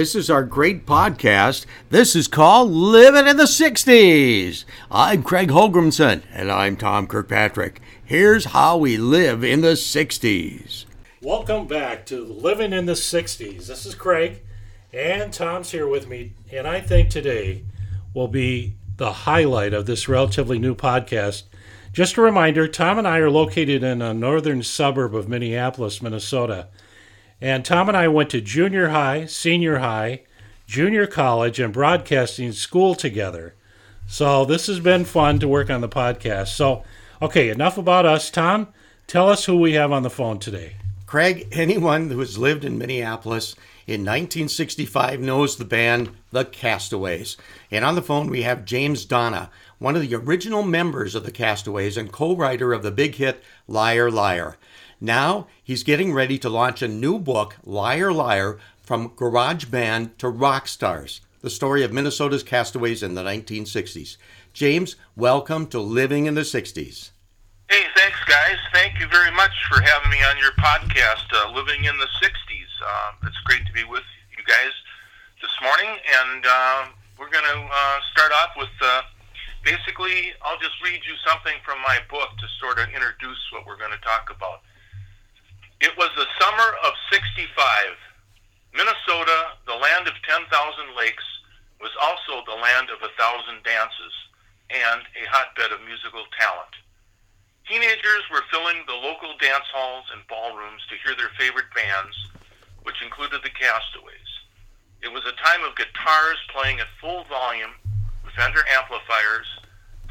This is our great podcast. This is called Living in the 60s. I'm Craig Holgrimson, and I'm Tom Kirkpatrick. Here's how we live in the 60s. Welcome back to Living in the 60s. This is Craig, and Tom's here with me, and I think today will be the highlight of this relatively new podcast. Just a reminder Tom and I are located in a northern suburb of Minneapolis, Minnesota. And Tom and I went to junior high, senior high, junior college, and broadcasting school together. So this has been fun to work on the podcast. So, okay, enough about us. Tom, tell us who we have on the phone today. Craig, anyone who has lived in Minneapolis in 1965 knows the band The Castaways. And on the phone, we have James Donna, one of the original members of The Castaways and co writer of the big hit Liar Liar. Now he's getting ready to launch a new book, Liar Liar From Garage Band to Rock Stars, the story of Minnesota's castaways in the 1960s. James, welcome to Living in the 60s. Hey, thanks, guys. Thank you very much for having me on your podcast, uh, Living in the 60s. Uh, it's great to be with you guys this morning, and uh, we're going to start off with uh, basically, I'll just read you something from my book to sort of introduce what we're going to talk about. It was the summer of 65. Minnesota, the land of 10,000 lakes, was also the land of a thousand dances and a hotbed of musical talent. Teenagers were filling the local dance halls and ballrooms to hear their favorite bands, which included the Castaways. It was a time of guitars playing at full volume with Fender amplifiers,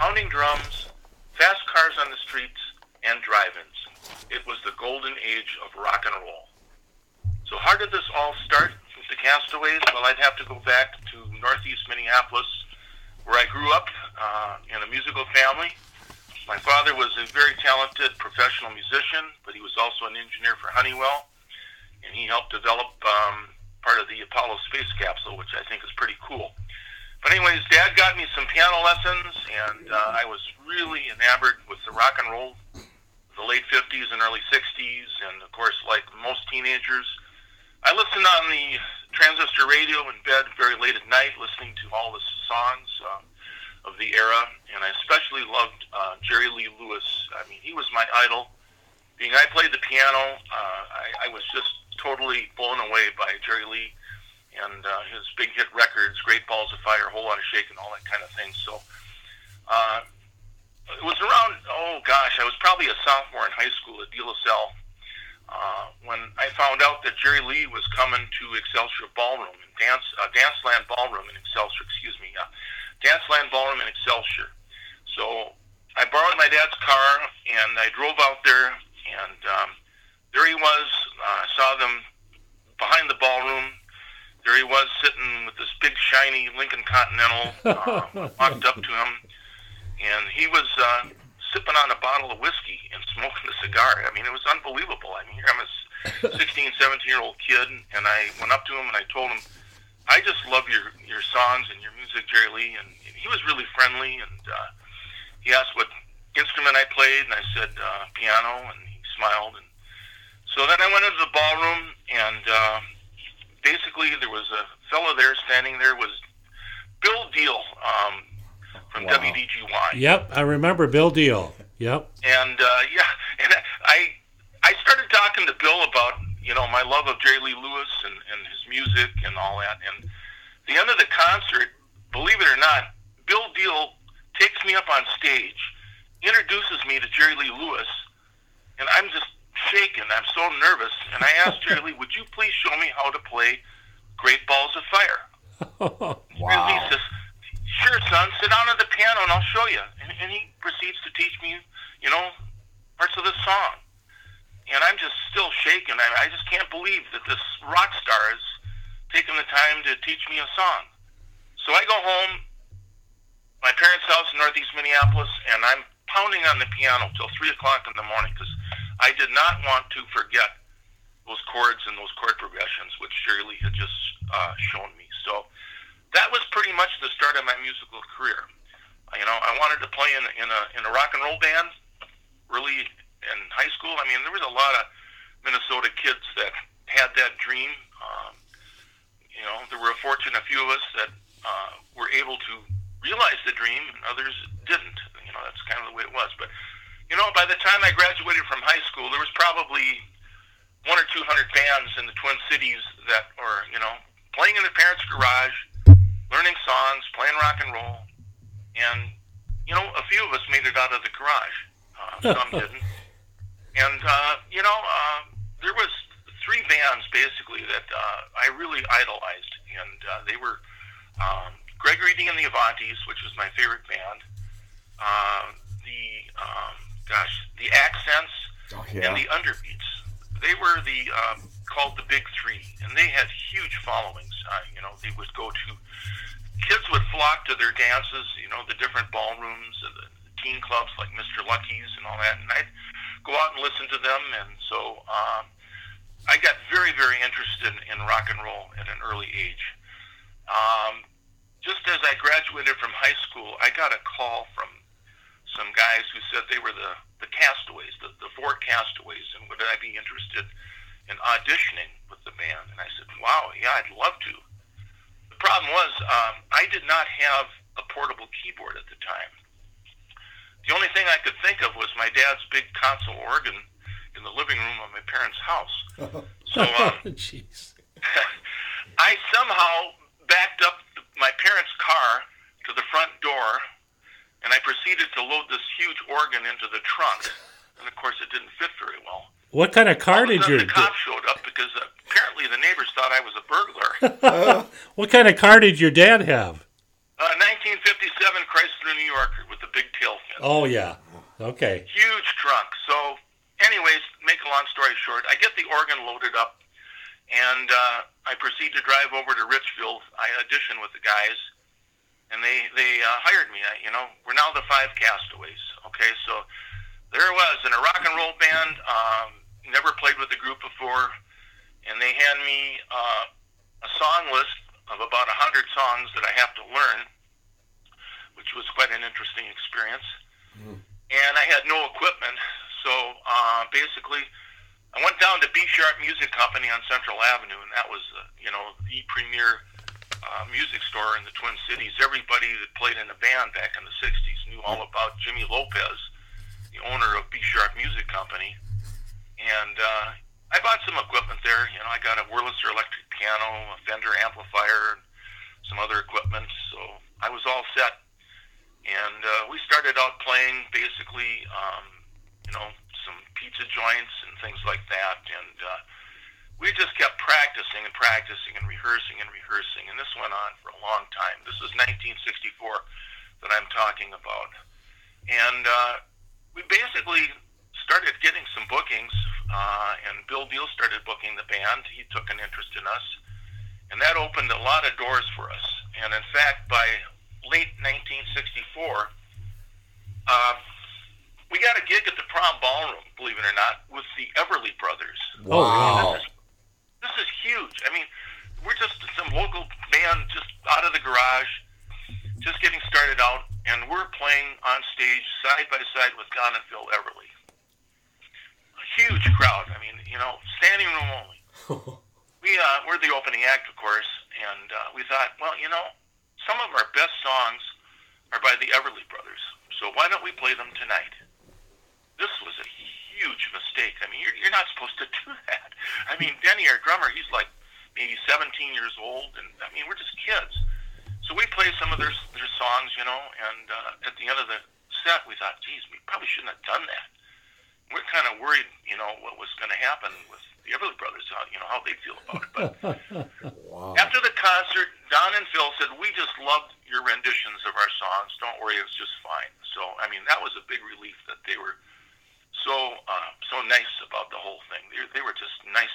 pounding drums, fast cars on the streets, and drive-ins. It was the golden age of rock and roll. So how did this all start with the Castaways? Well, I'd have to go back to northeast Minneapolis, where I grew up uh, in a musical family. My father was a very talented professional musician, but he was also an engineer for Honeywell, and he helped develop um, part of the Apollo space capsule, which I think is pretty cool. But anyways, Dad got me some piano lessons, and uh, I was really enamored with the rock and roll the late 50s and early 60s, and of course, like most teenagers, I listened on the transistor radio in bed very late at night, listening to all the songs uh, of the era, and I especially loved uh, Jerry Lee Lewis. I mean, he was my idol. Being I played the piano, uh, I, I was just totally blown away by Jerry Lee and uh, his big hit records, Great Balls of Fire, Whole Lot of Shake, and all that kind of thing. So. Uh, it was around oh gosh, I was probably a sophomore in high school at De La Salle uh, when I found out that Jerry Lee was coming to Excelsior Ballroom and Dance uh, Danceland Ballroom in Excelsior, excuse me, uh, Danceland Ballroom in Excelsior. So I borrowed my dad's car and I drove out there and um, there he was. Uh, I saw them behind the ballroom. There he was sitting with this big shiny Lincoln Continental. Uh, walked up to him and he was uh, sipping on a bottle of whiskey and smoking a cigar. I mean, it was unbelievable. I mean, here I'm a 16, 17 year old kid, and I went up to him and I told him, I just love your your songs and your music, Jerry Lee. And, and he was really friendly, and uh, he asked what instrument I played, and I said uh, piano, and he smiled. And so then I went into the ballroom, and uh, basically there was a fellow there standing there was Bill Diehl. Um, from wow. WDGY. Yep, I remember Bill Diehl. Yep. And uh, yeah, and I I started talking to Bill about you know my love of Jerry Lee Lewis and, and his music and all that. And the end of the concert, believe it or not, Bill Diehl takes me up on stage, introduces me to Jerry Lee Lewis, and I'm just shaking. I'm so nervous. And I asked Jerry Lee, "Would you please show me how to play Great Balls of Fire?" wow. Lee says, Sure, son, sit down at the piano and I'll show you. And, and he proceeds to teach me, you know, parts of the song. And I'm just still shaking. I, I just can't believe that this rock star has taken the time to teach me a song. So I go home, my parents' house in northeast Minneapolis, and I'm pounding on the piano till 3 o'clock in the morning because I did not want to forget those chords and those chord progressions, which Jerry Lee had just uh, shown me. So that was pretty much the start of my musical career. You know, I wanted to play in in a in a rock and roll band early in high school. I mean, there was a lot of Minnesota kids that had that dream. Um, you know, there were a fortunate few of us that uh, were able to realize the dream, and others didn't. You know, that's kind of the way it was. But you know, by the time I graduated from high school, there was probably one or two hundred bands in the Twin Cities that were, you know, playing in their parents' garage, learning songs, playing rock and roll, and you know, a few of us made it out of the garage. Uh, some didn't, and uh, you know, uh, there was three bands basically that uh, I really idolized, and uh, they were um, Gregory Dee and the Avantis, which was my favorite band. Uh, the um, gosh, the Accents Oh, yeah. and the Underbeats. They were the um, called the Big Three, and they had huge followings. Uh, you know, they would go to kids would flock to their dances. You know, the different ballrooms, and the teen clubs like Mr. Lucky's and all that, and I'd go out and listen to them. And so um, I got very, very interested in rock and roll at an early age. Um, just as I graduated from high school, I got a call from some guys who said they were the, the castaways, the, the four castaways, and would I be interested in auditioning with the band? And I said, wow, yeah, I'd love to. The problem was um, I did not have a portable keyboard at the time. The only thing I could think of was my dad's big console organ in the living room of my parents' house. So um, Jeez. I somehow backed up my parents' car to the front door, and I proceeded to load this huge organ into the trunk. And of course, it didn't fit very well. What kind of car All did sudden, your the cops showed up because uh, apparently the neighbors thought I was a burglar. What kind of car did your dad have? uh, 1957 Chrysler New Yorker with the big tail fin. Oh yeah. Okay. huge trunk. So, anyways, make a long story short, I get the organ loaded up, and uh, I proceed to drive over to Richfield. I audition with the guys, and they they uh, hired me. I, you know, we're now the Five Castaways. Okay, so there it was in a rock and roll band. Um, never played with the group before, and they hand me uh, a song list of about a hundred songs that I have to learn, which was quite an interesting experience and I had no equipment. So uh, basically, I went down to B Sharp Music Company on Central Avenue, and that was, uh, you know, the premier uh, music store in the Twin Cities. Everybody that played in a band back in the '60s knew all about Jimmy Lopez, the owner of B Sharp Music Company, and uh, I bought some equipment there. You know, I got a Wurlitzer electric piano, a Fender amplifier, and some other equipment. So I was all set and uh, we started out playing basically, um, you know, some pizza joints and things like that, and uh, we just kept practicing and practicing and rehearsing and rehearsing, and this went on for a long time. This is 1964 that I'm talking about, and uh, we basically started getting some bookings, uh, and Bill Diehl started booking the band. He took an interest in us, and that opened a lot of doors for us. And in fact, by late 1964, uh, we got a gig at the Prom Ballroom, believe it or not, with the Everly Brothers. Oh, Wow. This is, this is huge. I mean, we're just some local band just out of the garage, just getting started out, and we're playing on stage side by side with Don and Phil Everly. Huge crowd. I mean, you know, standing room only. we uh, we're the opening act, of course, and uh, we thought, well, you know, some of our best songs are by the Everly Brothers, so why don't we play them tonight? This was a huge mistake. I mean, you're, you're not supposed to do that. I mean, Denny, our drummer, he's like maybe 17 years old, and I mean, we're just kids. So we played some of their their songs, you know, and uh, at the end of the set, we thought, geez, we probably shouldn't have done that. We're kind of worried, you know, what was going to happen with the Everly Brothers, how you know how they feel about it. But Wow. after the concert, Don and Phil said, "We just loved your renditions of our songs. Don't worry, it's just fine." So, I mean, that was a big relief that they were so uh, so nice about the whole thing. They, they were just nice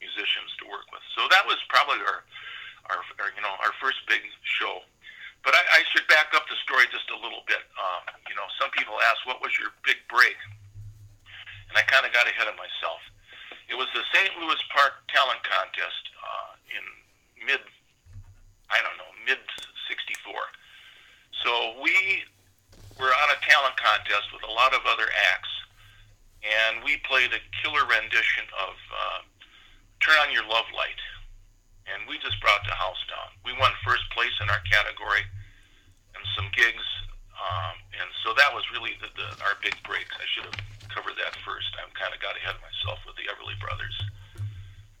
musicians to work with. So that was probably our our, our you know our first big show. But I, I should back up the story just a little bit. Um, you know, some people ask, "What was your big break?" And I kind of got ahead of myself. It was the St. Louis Park Talent Contest uh, in mid, I don't know, mid '64. So we were on a talent contest with a lot of other acts, and we played a killer rendition of uh, "Turn on Your Love Light." and we just brought the house down. We won first place in our category and some gigs, really the, the, our big breaks. I should have covered that first. I kind of got ahead of myself with the Everly Brothers.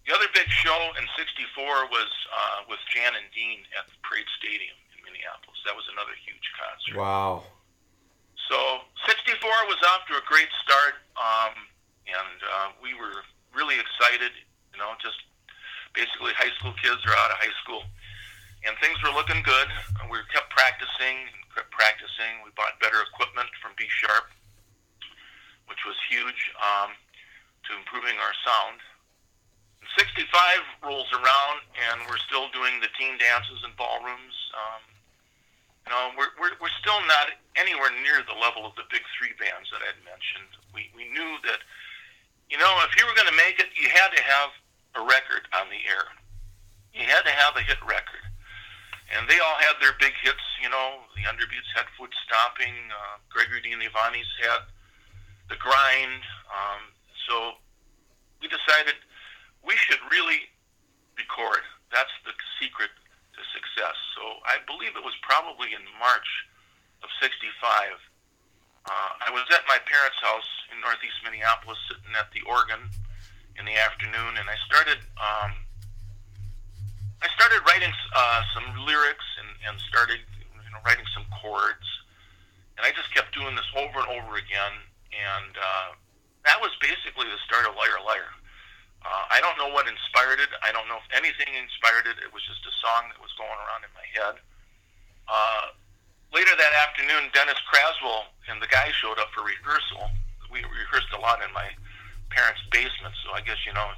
The other big show in '64 was uh, with Jan and Dean at the Parade Stadium in Minneapolis. That was another huge concert. Wow. So '64 was off to a great start, um, and uh, we were really excited. You know, just basically high school kids are out of high school, and things were looking good. We kept practicing, and kept practicing. We bought better equipment from B Sharp, which was huge um, to improving our sound. 65 rolls around, and we're still doing the teen dances and ballrooms. Um, you know, we're, we're, we're still not anywhere near the level of the big three bands that I'd mentioned. We, we knew that, you know, if you were going to make it, you had to have a record on the air. You had to have a hit record. And they all had their big hits, you know. The Underbeats had Foot Stomping. Uh, Gregory Dee and the Avantis had The Grind. Um, so we decided we should really record. That's the secret to success. So I believe it was probably in March of 65. Uh, I was at my parents' house in northeast Minneapolis sitting at the organ in the afternoon, and I started um, I started writing uh, some lyrics and, and started you know, writing some chords, and I just kept doing this over and over again, and uh, that was basically the start of Liar Liar. Uh, I don't know what inspired it. I don't know if anything inspired it. It was just a song that was going around in my head. Uh, later that afternoon, Dennis Craswell and the guys showed up for rehearsal. We rehearsed a lot in my parents' basement, so I guess you know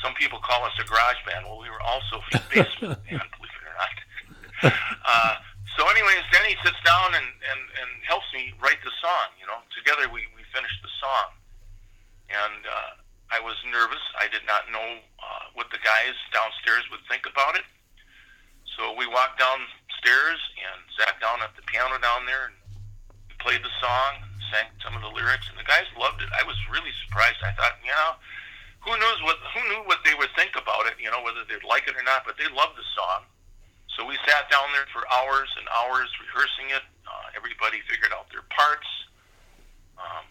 some people call us a garage band. Well, we were also a basement band, believe it or not. Uh, so, anyways, Denny sits down and, and, and helps me write the song. You know, together we, we finished the song. And uh, I was nervous. I did not know uh, what the guys downstairs would think about it. So we walked downstairs and sat down at the piano down there and we played the song, sang some of the lyrics, and the guys loved it. I was really surprised. I thought, you know, who knows what who knew what they would think about it, you know, whether they'd like it or not, but they loved the song. So we sat down there for hours and hours rehearsing it. Uh, everybody figured out their parts. Um,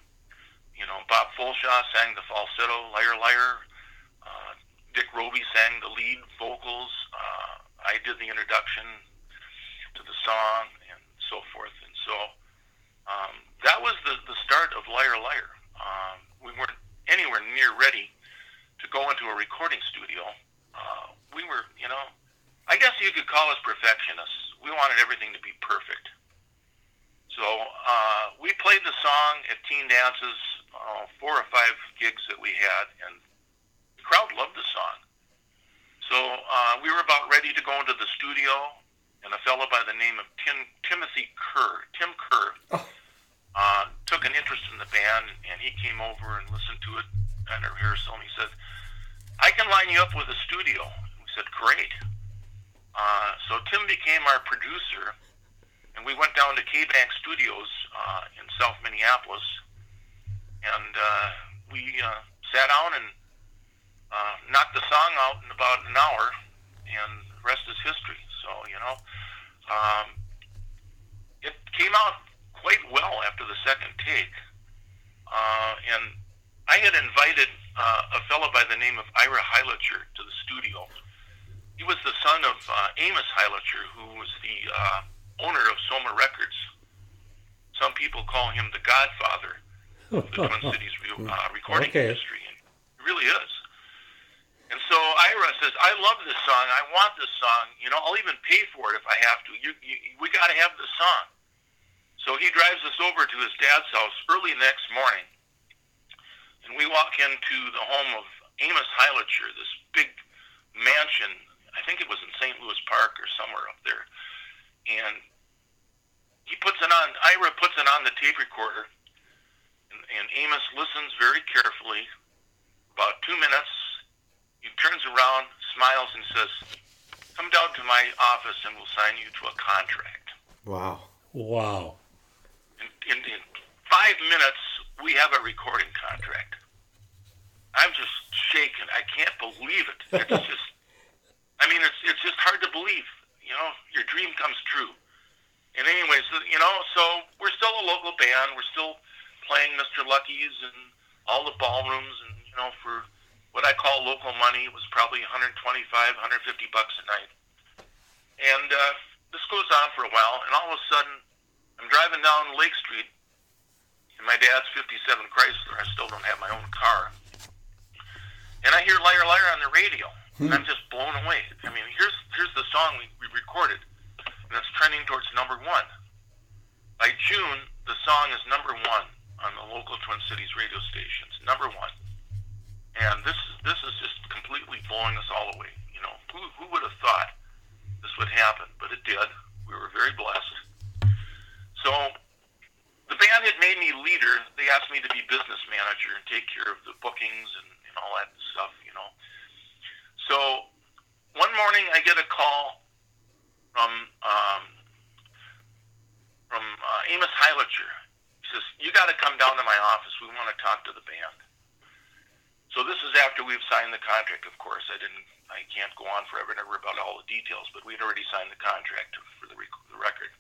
you know, Bob Folschow sang the falsetto, Liar Liar. Uh, Dick Roby sang the lead vocals. Uh, I did the introduction to the song and so forth. And so um, that was the, the start of Liar Liar. Um, we weren't anywhere near ready go into a recording studio. Uh, we were, you know, I guess you could call us perfectionists. We wanted everything to be perfect. So uh, we played the song at teen dances, uh, four or five gigs that we had, and the crowd loved the song. So uh, we were about ready to go into the studio, and a fellow by the name of Tim, Timothy Kehr, Tim Kehr, Oh. uh, took an interest in the band, and he came over and listened to it at a rehearsal, and he said, I can line you up with a studio. We said, great. Uh, so Tim became our producer, and we went down to Kay Bank Studios uh, in South Minneapolis, and uh, we uh, sat down and uh, knocked the song out in about an hour, and the rest is history. So, you know, um, it came out quite well after the second take, uh, and I had invited uh, a fellow by the name of Ira Heilicher to the studio. He was the son of uh, Amos Heilicher, who was the uh, owner of Soma Records. Some people call him the godfather of the Twin Cities re- uh, recording Okay. industry, and he really is. And so Ira says, "I love this song. I want this song. You know, I'll even pay for it if I have to. You, you, we got to have this song." So he drives us over to his dad's house early next morning, and we walk into the home of Amos Heilicher, this big mansion. I think it was in St. Louis Park or somewhere up there. And he puts it on. Ira puts it on the tape recorder, and, and Amos listens very carefully. About two minutes, he turns around, smiles, and says, "Come down to my office, and we'll sign you to a contract." Wow. Wow. in, in, in five minutes, we have a recording contract. I'm just shaking. I can't believe it. It's just, I mean, it's it's just hard to believe. You know, your dream comes true. And anyways, you know, so we're still a local band. We're still playing Mr. Lucky's and all the ballrooms, and you know, for what I call local money, it was probably 125, 150 bucks a night. And uh, this goes on for a while, and all of a sudden, I'm driving down Lake Street in my dad's 57 Chrysler. I still don't have my own car. And I hear Liar Liar on the radio, and I'm just blown away. I mean, here's here's the song we, we recorded, and it's trending towards number one. By June, the song is number one on the local Twin Cities radio stations. Number one. And this is this is just completely blowing us all away. You know, who who would have thought this would happen? But it did. We were very blessed. So the band had made me leader. They asked me to be business manager and take care of the bookings and, and all that stuff, you know. So one morning I get a call from um, from uh, Amos Heilicher He says, "You got to come down to my office. We want to talk to the band." So this is after we've signed the contract. Of course, I didn't. I can't go on forever and ever about all the details, but we'd already signed the contract for the, rec- the record.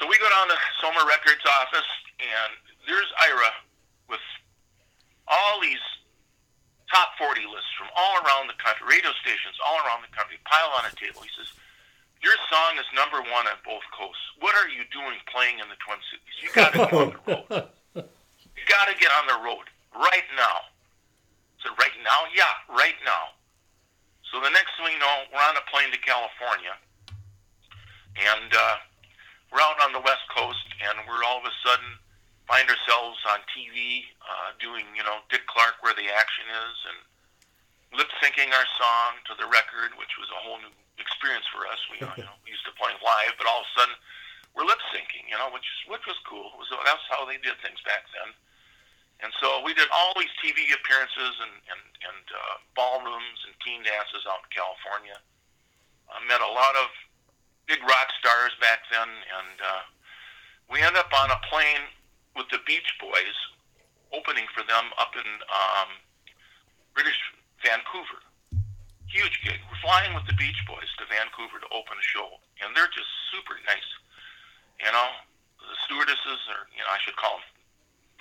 So we go down to Soma Records office, and there's Ira with all these top 40 lists from all around the country, radio stations all around the country, pile on a table. He says, your song is number one on both coasts. What are you doing playing in the Twin Cities? You got to get on the road. You got to get on the road right now. So right now, yeah, right now. So the next thing we know, we're on a plane to California, and uh, we're out on the West Coast, and we're all of a sudden find ourselves on TV uh, doing, you know, Dick Clark, where the action is, and lip syncing our song to the record, which was a whole new experience for us. We, you know, we used to play live, but all of a sudden we're lip syncing, you know, which which was cool. It was that's how they did things back then. And so we did all these TV appearances and and, and uh, ballrooms and teen dances out in California. I met a lot of big rock stars back then, and uh, we end up on a plane with the Beach Boys, opening for them up in um, British Vancouver huge gig. We're flying with the Beach Boys to Vancouver to open a show, and they're just super nice. You know, the stewardesses or you know, I should call them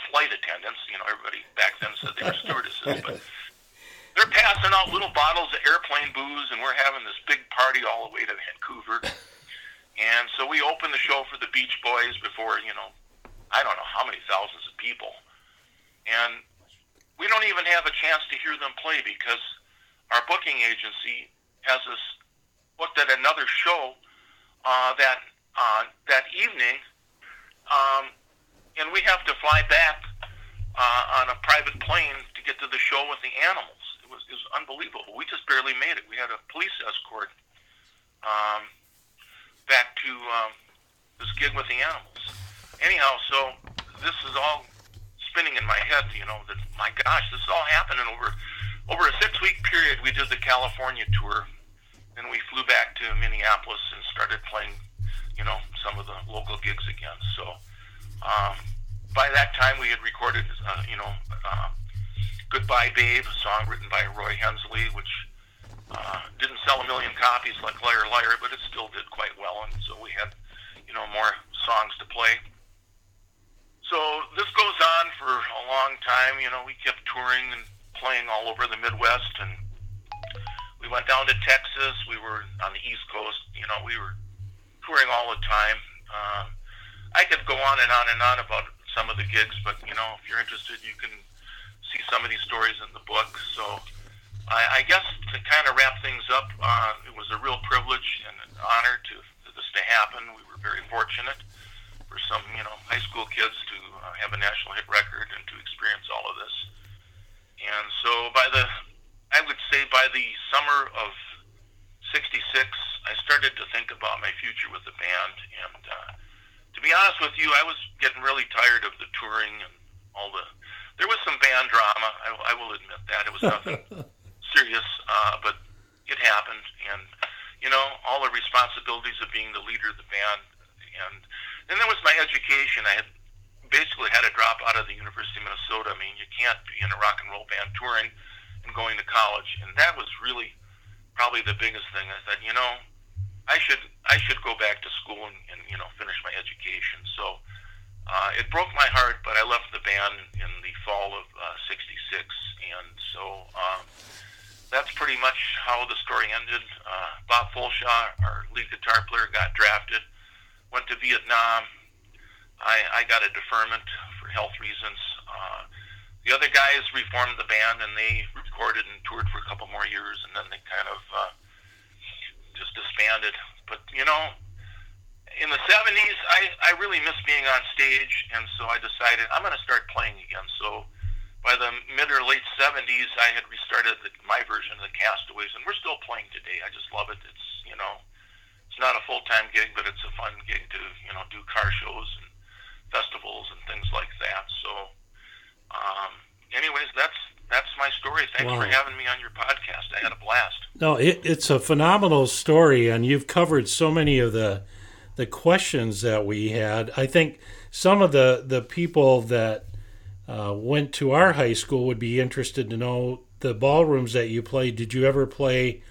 flight attendants. You know, everybody back then said they were stewardesses, but they're passing out little bottles of airplane booze, and we're having this big party all the way to Vancouver. And so we opened the show for the Beach Boys before, you know, I don't know how many thousands of people. And we don't even have a chance to hear them play because our booking agency has us booked at another show uh, that uh, that evening, um, and we have to fly back uh, on a private plane to get to the show with the animals. It was, it was unbelievable. We just barely made it. We had a police escort um, back to um, this gig with the animals. Anyhow, so this is all spinning in my head. You know that my gosh, this is all happening over over a six week period, we did the California tour. Then we flew back to Minneapolis and started playing, you know, some of the local gigs again. So um, by that time, we had recorded, uh, you know, uh, Goodbye Babe, a song written by Roy Hensley, which uh, didn't sell a million copies like Liar Liar, but it still did quite well. And so we had, you know, more songs to play. So this goes on for a long time. You know, we kept touring and playing all over the Midwest, and we went down to Texas. We were on the East Coast. You know, we were touring all the time. Um, I could go on and on and on about some of the gigs, but you know, if you're interested, you can see some of these stories in the book. So, I, I guess to kind of wrap things up, uh, it was a real privilege and an honor to for this to happen. We were very fortunate for some, you know, high school kids to uh, have a national hit record and to experience all of this. And so by the, I would say by the summer of 66, I started to think about my future with the band. And uh, to be honest with you, I was getting really tired of the touring and all the, there was some band drama. I, I will admit that. It was nothing serious, uh, but it happened. And, you know, all the responsibilities of being the leader of the band. And then there was my education. I had basically had to drop out of the University of Minnesota. I mean, you can't be in a rock and roll band touring and going to college, and that was really probably the biggest thing. I thought, you know, I should I should go back to school and, and you know finish my education. So uh, it broke my heart, but I left the band in the fall of '66, uh, and so um, that's pretty much how the story ended. Uh, Bob Folschow, our lead guitar player, got drafted, went to Vietnam. I, I got a deferment for health reasons. Uh, the other guys reformed the band and they recorded and toured for a couple more years, and then they kind of uh, just disbanded. But you know, in the 70s, I, I really missed being on stage, and so I decided I'm going to start playing again. So by the mid or late 70s, I had restarted the, my version of the Castaways, and we're still playing today. I just love it. It's you know, it's not a full time gig, but it's a fun gig to you know do car shows and festivals and things like that. So, um, anyways, that's that's my story. Thanks wow. for having me on your podcast. I had a blast. No, it, it's a phenomenal story, and you've covered so many of the the questions that we had. I think some of the the people that uh, went to our high school would be interested to know the ballrooms that you played. Did you ever play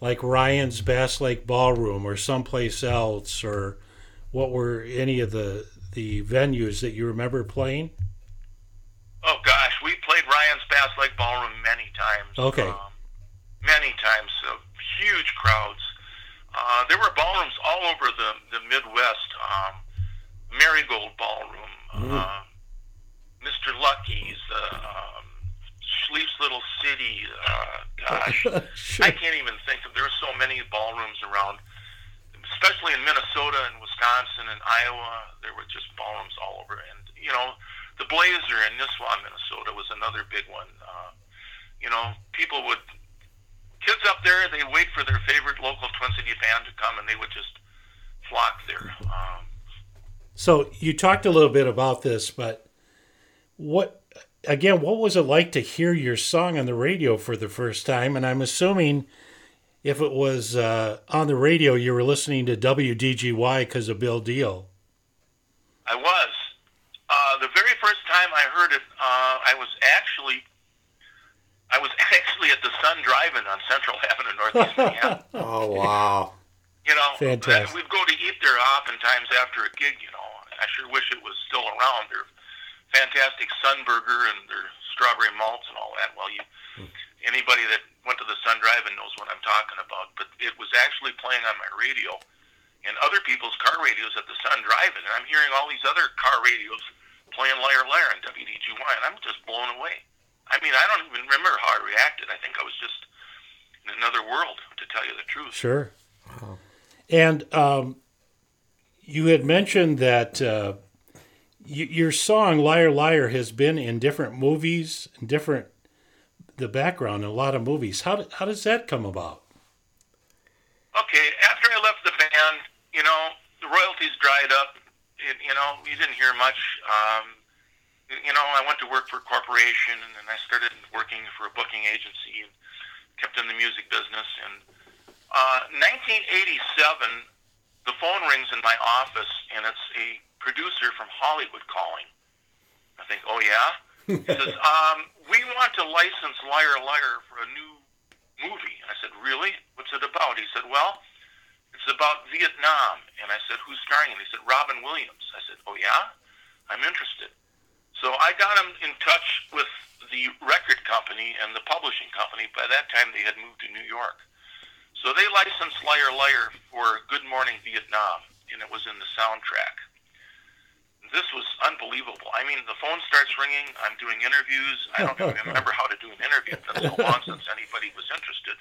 like Ryan's Bass Lake Ballroom or someplace else, or what were any of the the venues that you remember playing? Oh gosh, we played Ryan's Bass Lake Ballroom many times. Okay. Um, many times, uh, huge crowds. Uh, there were ballrooms all over the the Midwest. Um, Marigold Ballroom, mm. uh, Mr. Lucky's, uh, um, Schleif's Little City. Uh, gosh, sure. I can't even think of. There are so many ballrooms around, especially in Minnesota and Wisconsin and Iowa. There were just ballrooms all over, and you know the Blazer in Nisswa, Minnesota was another big one. Uh, you know, people would kids up there they wait for their favorite local Twin City band to come, and they would just flock there. Um, so you talked a little bit about this, but what again? What was it like to hear your song on the radio for the first time? And I'm assuming if it was uh, on the radio, you were listening to WDGY because of Bill Diehl. I was. Uh, the very first time I heard it, uh, I was actually I was actually at the Sun Drive-In on Central Avenue, Northeast Minneapolis. oh wow! You know, Fantastic. we'd go to eat there oftentimes after a gig. You know, I sure wish it was still around. Their fantastic Sun Burger and their strawberry malts and all that. Well, you hmm. anybody that went to the Sun Drive-In knows what I'm talking about. But it was actually playing on my radio and other people's car radios at the Sun Drive-In, and I'm hearing all these other car radios playing Liar Liar on WDGY, and I'm just blown away. I mean, I don't even remember how I reacted. I think I was just in another world, to tell you the truth. Sure. Wow. And um, you had mentioned that uh, your song "Liar Liar" has been in different movies and different the background in a lot of movies. How how does that come about? Okay, after I left the band, you know, the royalties dried up it, you know, you didn't hear much. Um, you know, I went to work for a corporation, and I started working for a booking agency and kept in the music business. And uh, 1987, the phone rings in my office, and it's a producer from Hollywood calling. I think, oh yeah. He says, um, we want to license Liar Liar for a new movie. I said, really? What's it about? He said, well it's about Vietnam. And I said, who's starring? And he said, Robin Williams. I said, oh, yeah? I'm interested. So I got him in touch with the record company and the publishing company. By that time, they had moved to New York. So they licensed Liar Liar for Good Morning Vietnam, and it was in the soundtrack. This was unbelievable. I mean, the phone starts ringing. I'm doing interviews. I don't even remember how to do an interview. It's been so long since anybody was interested.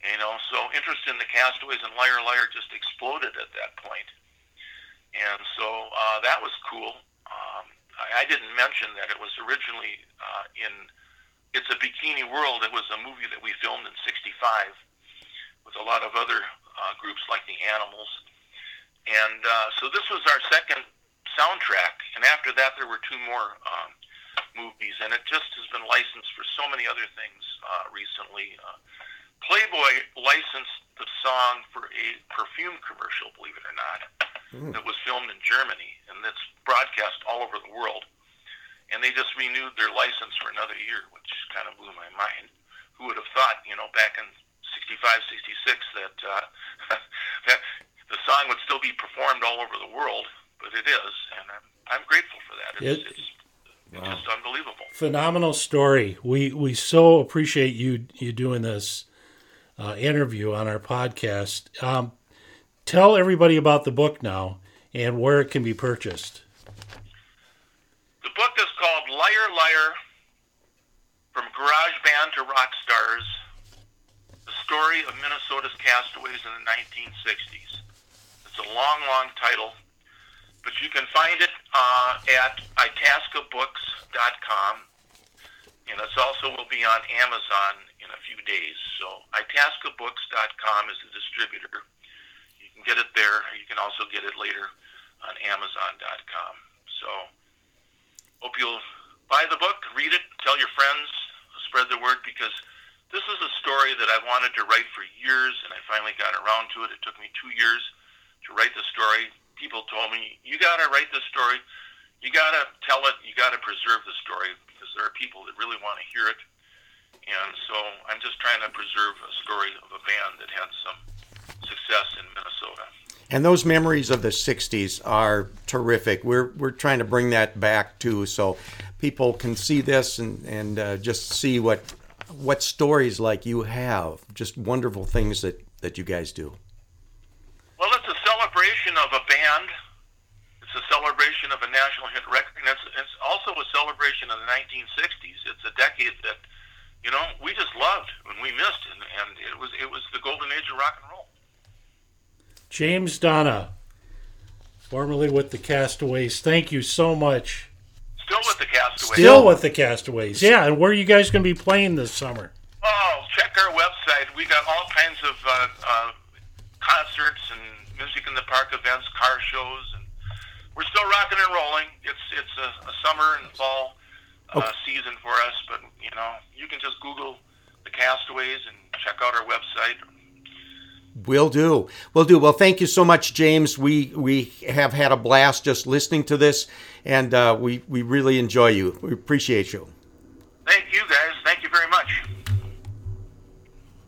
You know, so interest in the Castaways and Liar Liar just exploded at that point. And so uh, that was cool. Um, I, I didn't mention that it was originally uh, in It's a Bikini World. It was a movie that we filmed in 65 with a lot of other uh, groups like the Animals. And uh, so this was our second soundtrack. And after that, there were two more um, movies. And it just has been licensed for so many other things uh, recently. Uh, Playboy licensed the song for a perfume commercial, believe it or not, mm. that was filmed in Germany and that's broadcast all over the world. And they just renewed their license for another year, which kind of blew my mind. Who would have thought, you know, back in 65, 66 that uh, that the song would still be performed all over the world, but it is, and I'm, I'm grateful for that. It's, It- it's, it's just unbelievable. phenomenal story. We we so appreciate you you doing this uh, interview on our podcast. Um, tell everybody about the book now and where it can be purchased. The book is called Liar Liar From Garage Band to Rock Stars The Story of Minnesota's Castaways in the 1960s. It's a long, long title, but you can find it uh, at itascabooks.com. And it also will be on Amazon in a few days. So itascabooks.com is the distributor. You can get it there. You can also get it later on amazon.com. So Hope you'll buy the book, read it, tell your friends, spread the word because this is a story that I wanted to write for years and I finally got around to it. It took me two years to write the story. People told me, you got to write this story. You got to tell it. You got to preserve the story because there are people that really want to hear it. And so I'm just trying to preserve a story of a band that had some success in Minnesota. And those memories of the '60s are terrific. We're we're trying to bring that back too, so people can see this and and uh, just see what what stories like you have. Just wonderful things that that you guys do. Well, it's a celebration of a band. It's a celebration of a national hit record, and it's, it's also a celebration of the 1960s. It's a decade that, you know, we just loved and we missed, and, and it was it was the golden age of rock and roll. James Donna, formerly with the Castaways. Thank you so much. Still with the Castaways. Still with the Castaways. Yeah, and where are you guys going to be playing this summer? Oh, check our website. We got all kinds of uh, uh, concerts and music in the park events, car shows, and we're still rocking and rolling. It's it's a, a summer and fall uh, season for us, but you know you can just Google the Castaways and check out our website. Will do. Will do. Well, thank you so much, James. We we have had a blast just listening to this, and uh, we we really enjoy you. We appreciate you. Thank you